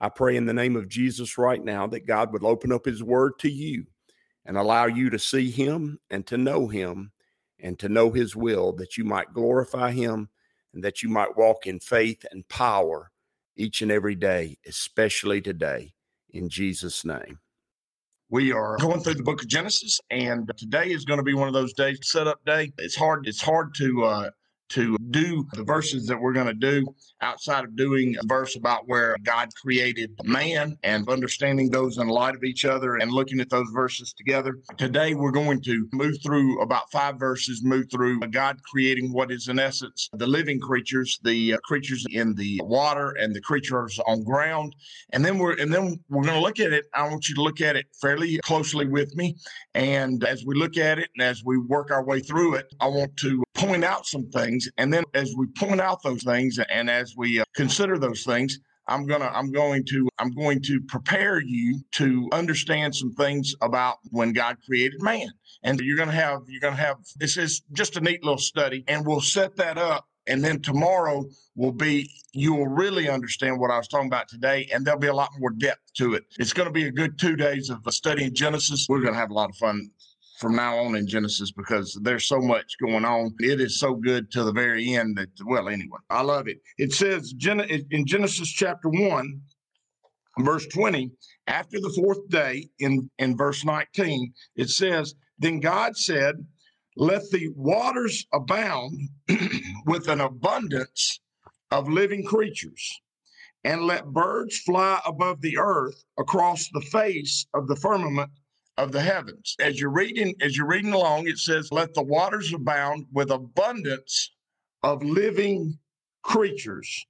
I pray in the name of Jesus right now that God would open up his word to you and allow you to see him and to know him and to know his will, that you might glorify him and that you might walk in faith and power each and every day, especially today, in Jesus' name. We are going through the book of Genesis, and today is going to be one of those days, setup day. It's hard. It's hard to uh, to do the verses that we're going to do outside of doing a verse about where God created man and understanding those in light of each other and looking at those verses together. Today, we're going to move through about five verses, move through God creating what is in essence the living creatures, the uh, creatures in the water and the creatures on ground. And then we're, and then we're going to look at it. I want you to look at it fairly closely with me. And as we look at it and as we work our way through it, I want to point out some things. And then as we point out those things and as we uh, consider those things, I'm gonna I'm going to I'm going to prepare you to understand some things about when God created man. And you're gonna have you're gonna have this is just a neat little study, and we'll set that up. And then tomorrow will be you will really understand what I was talking about today, and there'll be a lot more depth to it. It's going to be a good two days of studying Genesis. We're going to have a lot of fun from now on in Genesis because there's so much going on. It is so good to the very end that, well, anyway, I love it. It says in Genesis chapter 1, verse 20, after the fourth day, in, in verse 19, it says, Then God said, Let the waters abound with an abundance of living creatures, and let birds fly above the earth across the face of the firmament of the heavens. As you're reading, as you're reading along, it says, Let the waters abound with abundance of living creatures.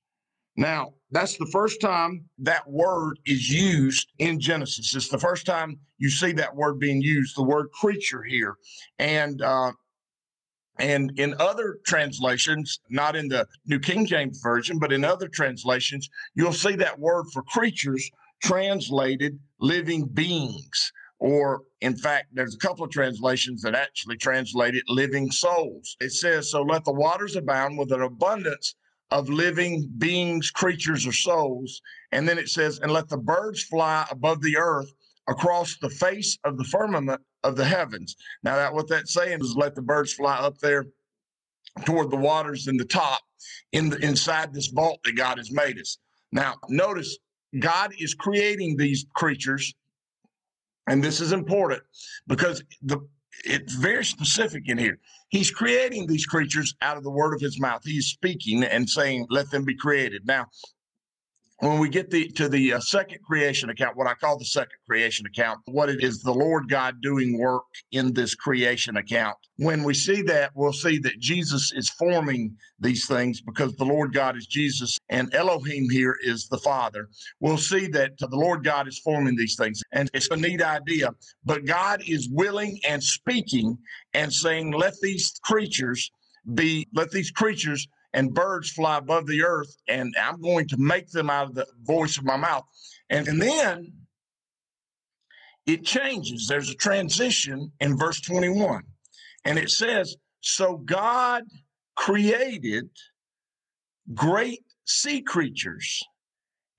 Now, that's the first time that word is used in Genesis. It's the first time you see that word being used, the word creature here. And uh, and in other translations, not in the New King James Version, but in other translations, you'll see that word for creatures translated living beings or in fact, there's a couple of translations that actually translate it living souls. It says, So let the waters abound with an abundance of living beings, creatures, or souls. And then it says, And let the birds fly above the earth across the face of the firmament of the heavens. Now, that what that's saying is let the birds fly up there toward the waters in the top, in the inside this vault that God has made us. Now, notice God is creating these creatures and this is important because the it's very specific in here. He's creating these creatures out of the word of his mouth. He's speaking and saying, "Let them be created." Now, when we get the, to the uh, second creation account, what I call the second creation account, what it is the Lord God doing work in this creation account. When we see that, we'll see that Jesus is forming these things because the Lord God is Jesus and Elohim here is the Father. We'll see that the Lord God is forming these things. And it's a neat idea, but God is willing and speaking and saying, let these creatures be, let these creatures and birds fly above the earth, and I'm going to make them out of the voice of my mouth. And, and then it changes. There's a transition in verse 21. And it says, So God created great sea creatures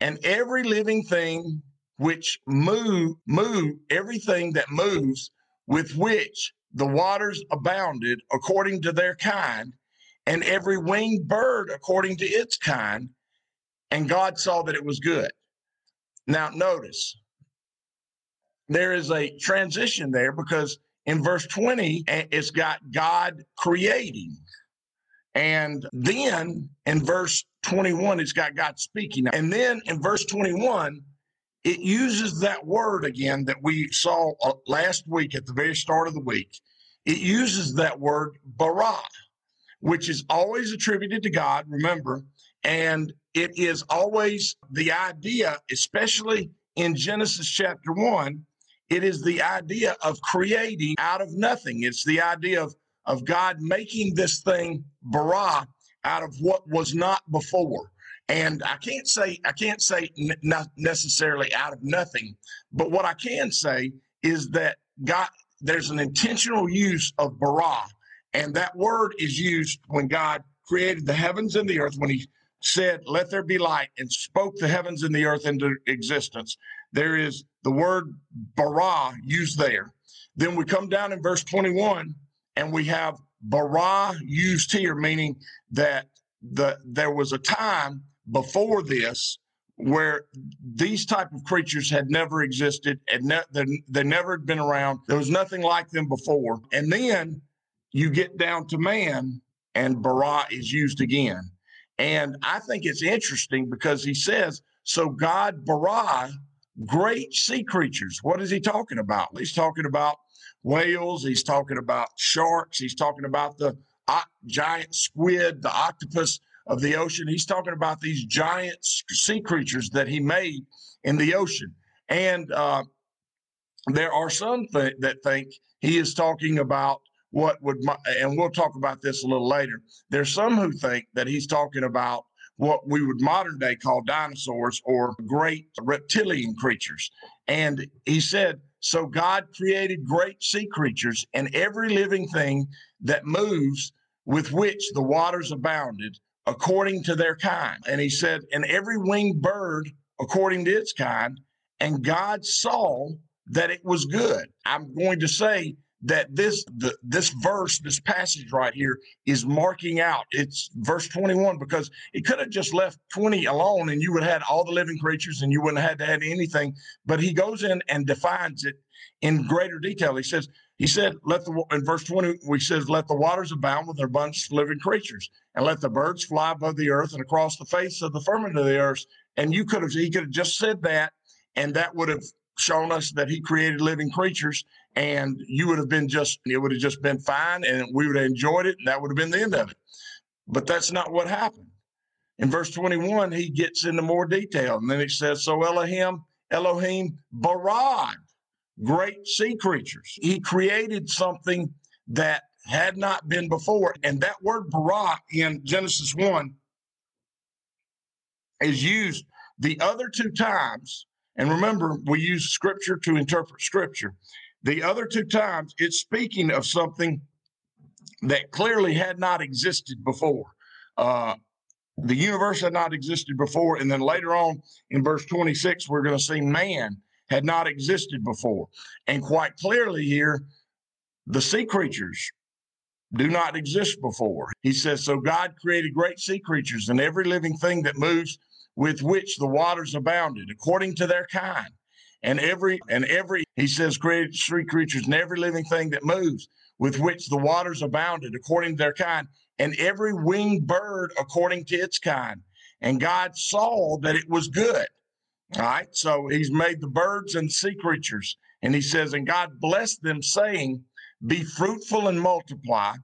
and every living thing which move, move, everything that moves with which the waters abounded according to their kind, and every winged bird according to its kind. And God saw that it was good. Now, notice there is a transition there because in verse 20, it's got God creating. And then in verse 21, it's got God speaking. And then in verse 21, it uses that word again that we saw uh, last week at the very start of the week. It uses that word bara which is always attributed to God, remember, and it is always the idea, especially in Genesis chapter 1, it is the idea of creating out of nothing. It's the idea of, of God making this thing bara out of what was not before. And I can't say I can't say not necessarily out of nothing, but what I can say is that God there's an intentional use of bara, and that word is used when God created the heavens and the earth when He said, "Let there be light," and spoke the heavens and the earth into existence. There is the word bara used there. Then we come down in verse 21, and we have bara used here, meaning that the there was a time before this where these type of creatures had never existed and ne- they, they never had been around there was nothing like them before and then you get down to man and bara is used again and i think it's interesting because he says so god bara great sea creatures what is he talking about he's talking about whales he's talking about sharks he's talking about the uh, giant squid the octopus of the ocean. He's talking about these giant sea creatures that he made in the ocean. And uh, there are some th- that think he is talking about what would, and we'll talk about this a little later. There's some who think that he's talking about what we would modern day call dinosaurs or great reptilian creatures. And he said, So God created great sea creatures and every living thing that moves with which the waters abounded according to their kind. And he said, and every winged bird according to its kind. And God saw that it was good. I'm going to say that this the, this verse, this passage right here, is marking out. It's verse 21 because it could have just left 20 alone, and you would have had all the living creatures, and you wouldn't have had to add anything. But he goes in and defines it in greater detail. He says, he said, let the in verse 20, we says, let the waters abound with their abundance of living creatures, and let the birds fly above the earth and across the face of the firmament of the earth. And you could have, he could have just said that, and that would have shown us that he created living creatures, and you would have been just, it would have just been fine, and we would have enjoyed it, and that would have been the end of it. But that's not what happened. In verse 21, he gets into more detail, and then it says, So Elohim, Elohim barad great sea creatures. He created something that had not been before. And that word bara in Genesis 1 is used the other two times. And remember, we use scripture to interpret scripture. The other two times, it's speaking of something that clearly had not existed before. Uh, the universe had not existed before. And then later on in verse 26, we're going to see man had not existed before. And quite clearly here, the sea creatures do not exist before. He says, So God created great sea creatures and every living thing that moves with which the waters abounded, according to their kind. And every, and every, he says, created sea creatures and every living thing that moves with which the waters abounded, according to their kind, and every winged bird according to its kind. And God saw that it was good. All right. So he's made the birds and sea creatures. And he says, and God blessed them, saying, Be fruitful and multiply,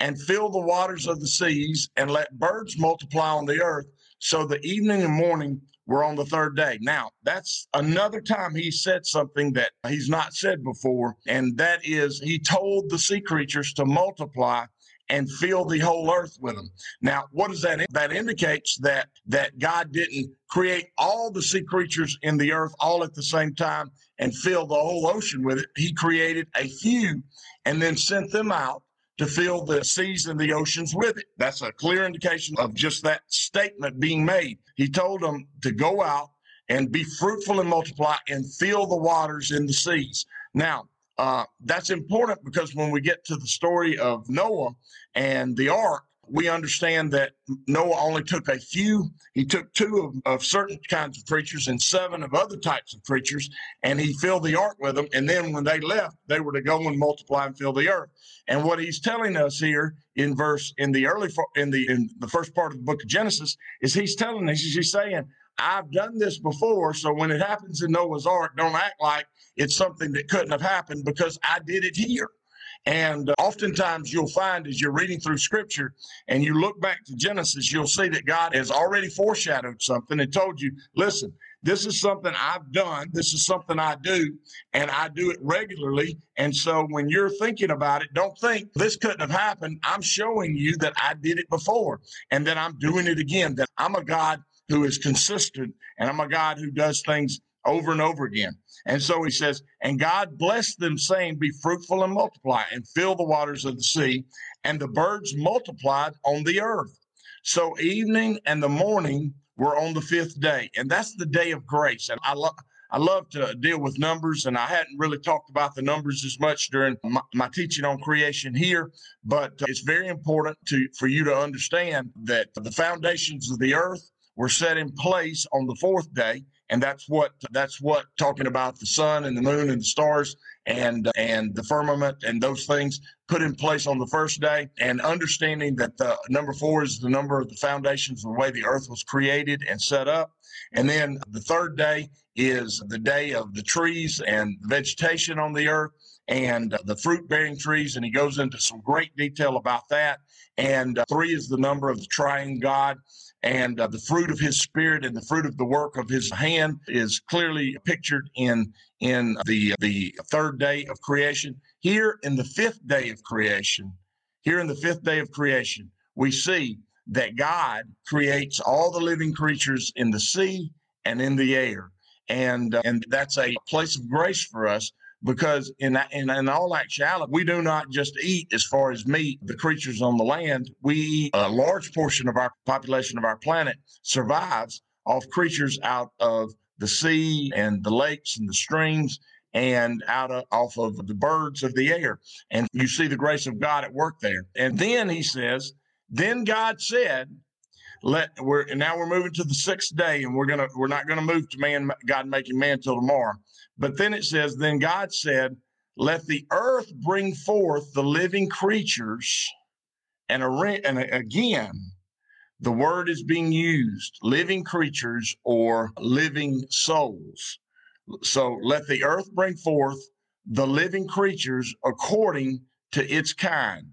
and fill the waters of the seas, and let birds multiply on the earth. So the evening and morning were on the third day. Now, that's another time he said something that he's not said before. And that is, he told the sea creatures to multiply and fill the whole earth with them. Now, what does that? That indicates that that God didn't create all the sea creatures in the earth all at the same time and fill the whole ocean with it. He created a few and then sent them out to fill the seas and the oceans with it. That's a clear indication of just that statement being made. He told them to go out and be fruitful and multiply and fill the waters in the seas. Now, uh, that's important because when we get to the story of Noah and the ark, we understand that Noah only took a few. He took two of, of, certain kinds of creatures and seven of other types of creatures, and he filled the ark with them. And then when they left, they were to go and multiply and fill the earth. And what he's telling us here in verse in the early in the in the first part of the book of Genesis is he's telling us he's saying I've done this before. So when it happens in Noah's Ark, don't act like it's something that couldn't have happened because I did it here. And uh, oftentimes you'll find as you're reading through scripture and you look back to Genesis, you'll see that God has already foreshadowed something and told you, listen, this is something I've done. This is something I do, and I do it regularly. And so when you're thinking about it, don't think this couldn't have happened. I'm showing you that I did it before and that I'm doing it again, that I'm a God who is consistent and I'm a God who does things over and over again. And so he says, and God blessed them, saying, Be fruitful and multiply, and fill the waters of the sea. And the birds multiplied on the earth. So evening and the morning were on the fifth day, and that's the day of grace. And I love. I love to deal with numbers, and I hadn't really talked about the numbers as much during my, my teaching on creation here. But uh, it's very important to for you to understand that the foundations of the earth were set in place on the fourth day, and that's what that's what talking about the sun and the moon and the stars and and the firmament and those things put in place on the first day and understanding that the number four is the number of the foundations of the way the earth was created and set up. And then the third day is the day of the trees and vegetation on the earth and the fruit bearing trees. And he goes into some great detail about that. And uh, three is the number of the triune god and uh, the fruit of his spirit and the fruit of the work of his hand is clearly pictured in in the the third day of creation. Here in the fifth day of creation here in the fifth day of creation we see that god creates all the living creatures in the sea and in the air. And uh, and that's a place of grace for us because in, in, in all actuality, we do not just eat as far as meat, the creatures on the land. We a large portion of our population of our planet survives off creatures out of the sea and the lakes and the streams and out of, off of the birds of the air. And you see the grace of God at work there. And then he says, then God said, let we're now we're moving to the sixth day and we're gonna we're not gonna move to man God making man till tomorrow. But then it says, Then God said, Let the earth bring forth the living creatures. And, a, and uh, again, the word is being used living creatures or living souls. So let the earth bring forth the living creatures according to its kind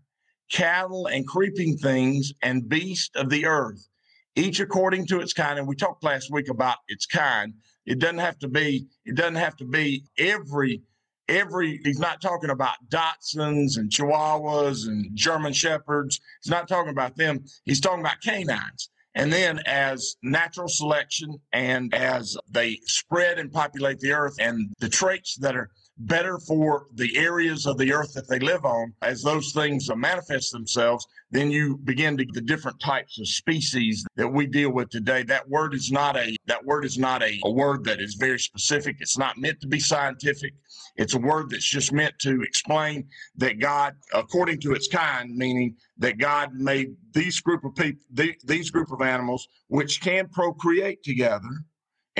cattle and creeping things and beasts of the earth, each according to its kind. And we talked last week about its kind. It doesn't have to be. It doesn't have to be every every. He's not talking about Dachshunds and Chihuahuas and German Shepherds. He's not talking about them. He's talking about canines. And then, as natural selection and as they spread and populate the earth, and the traits that are better for the areas of the earth that they live on, as those things manifest themselves, then you begin to the different types of species that we deal with today. That word is not a that word is not a, a word that is very specific. It's not meant to be scientific. It's a word that's just meant to explain that God, according to its kind, meaning that God made these group of people, these group of animals, which can procreate together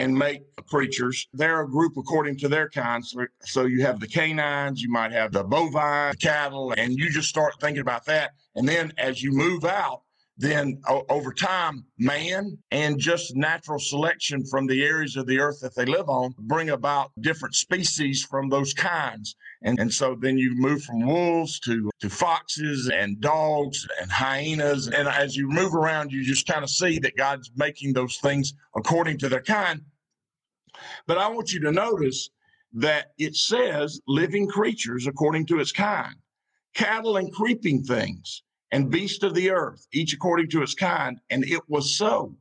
and make creatures. They're a group according to their kinds. So you have the canines, you might have the bovine, cattle, and you just start thinking about that. And then as you move out, then o- over time, man and just natural selection from the areas of the earth that they live on bring about different species from those kinds. And, and so then you move from wolves to, to foxes and dogs and hyenas. And as you move around, you just kind of see that God's making those things according to their kind. But I want you to notice that it says living creatures according to its kind, cattle and creeping things and beasts of the earth, each according to its kind. And it was so.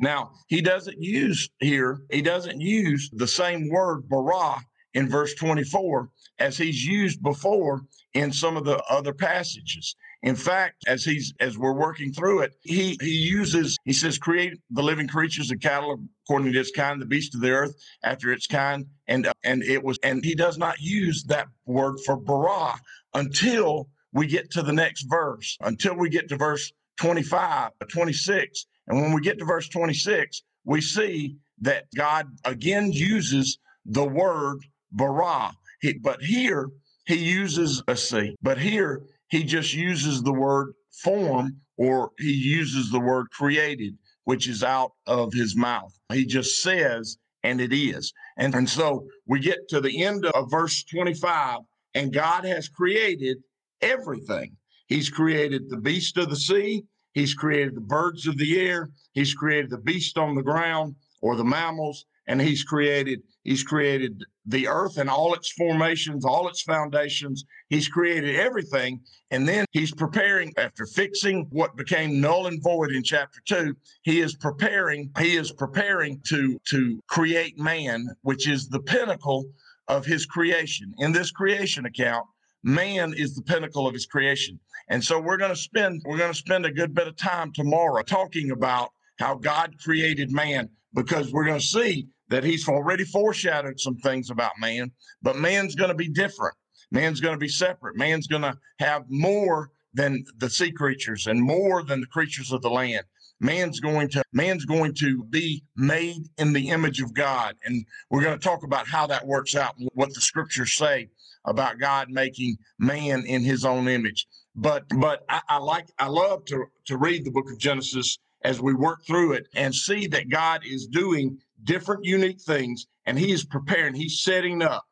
Now, he doesn't use here, he doesn't use the same word, bara, in verse 24 as he's used before in some of the other passages. In fact, as he's as we're working through it, he he uses he says create the living creatures and cattle according to its kind, the beast of the earth after its kind, and uh, and it was and he does not use that word for bara until we get to the next verse, until we get to verse 25, uh, 26, and when we get to verse 26, we see that God again uses the word bara. He, but here he uses a a C. But here he just uses the word form or he uses the word created, which is out of his mouth. He just says, and it is. And, and so we get to the end of verse 25, and God has created everything. He's created the beast of the sea, He's created the birds of the air, He's created the beast on the ground or the mammals, and He's created He's created the earth and all its formations, all its foundations. He's created everything. And then he's preparing, after fixing what became null and void in chapter two, he is preparing, he is preparing to, to create man, which is the pinnacle of his creation. In this creation account, man is the pinnacle of his creation. And so we're going to spend, we're going to spend a good bit of time tomorrow talking about how God created man because we're going to see that he's already foreshadowed some things about man, but man's going to be different. Man's going to be separate. Man's going to have more than the sea creatures and more than the creatures of the land. Man's going to man's going to be made in the image of God, and we're going to talk about how that works out, what the scriptures say about God making man in His own image. But but I, I like I love to to read the book of Genesis as we work through it and see that God is doing different, unique things, and he is preparing, he's setting up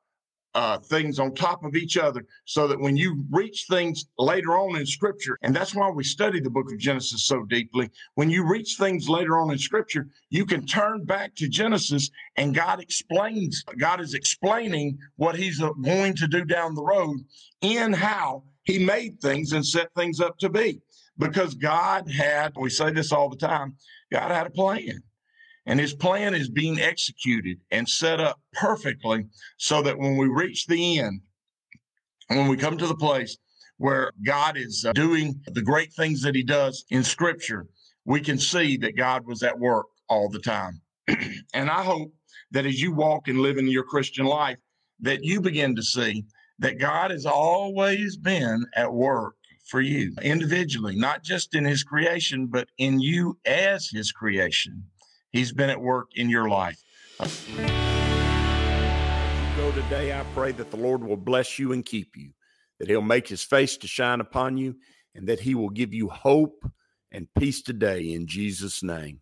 uh, things on top of each other so that when you reach things later on in scripture, and that's why we study the book of Genesis so deeply, when you reach things later on in scripture, you can turn back to Genesis and God explains, God is explaining what he's going to do down the road in how he made things and set things up to be. Because God had, we say this all the time, God had a plan. And his plan is being executed and set up perfectly so that when we reach the end, when we come to the place where God is uh, doing the great things that he does in scripture, we can see that God was at work all the time. and I hope that as you walk and live in your Christian life, that you begin to see that God has always been at work for you individually, not just in his creation, but in you as his creation. He's been at work in your life. Go today, I pray that the Lord will bless you and keep you, that he'll make his face to shine upon you, and that he will give you hope and peace today in Jesus' name.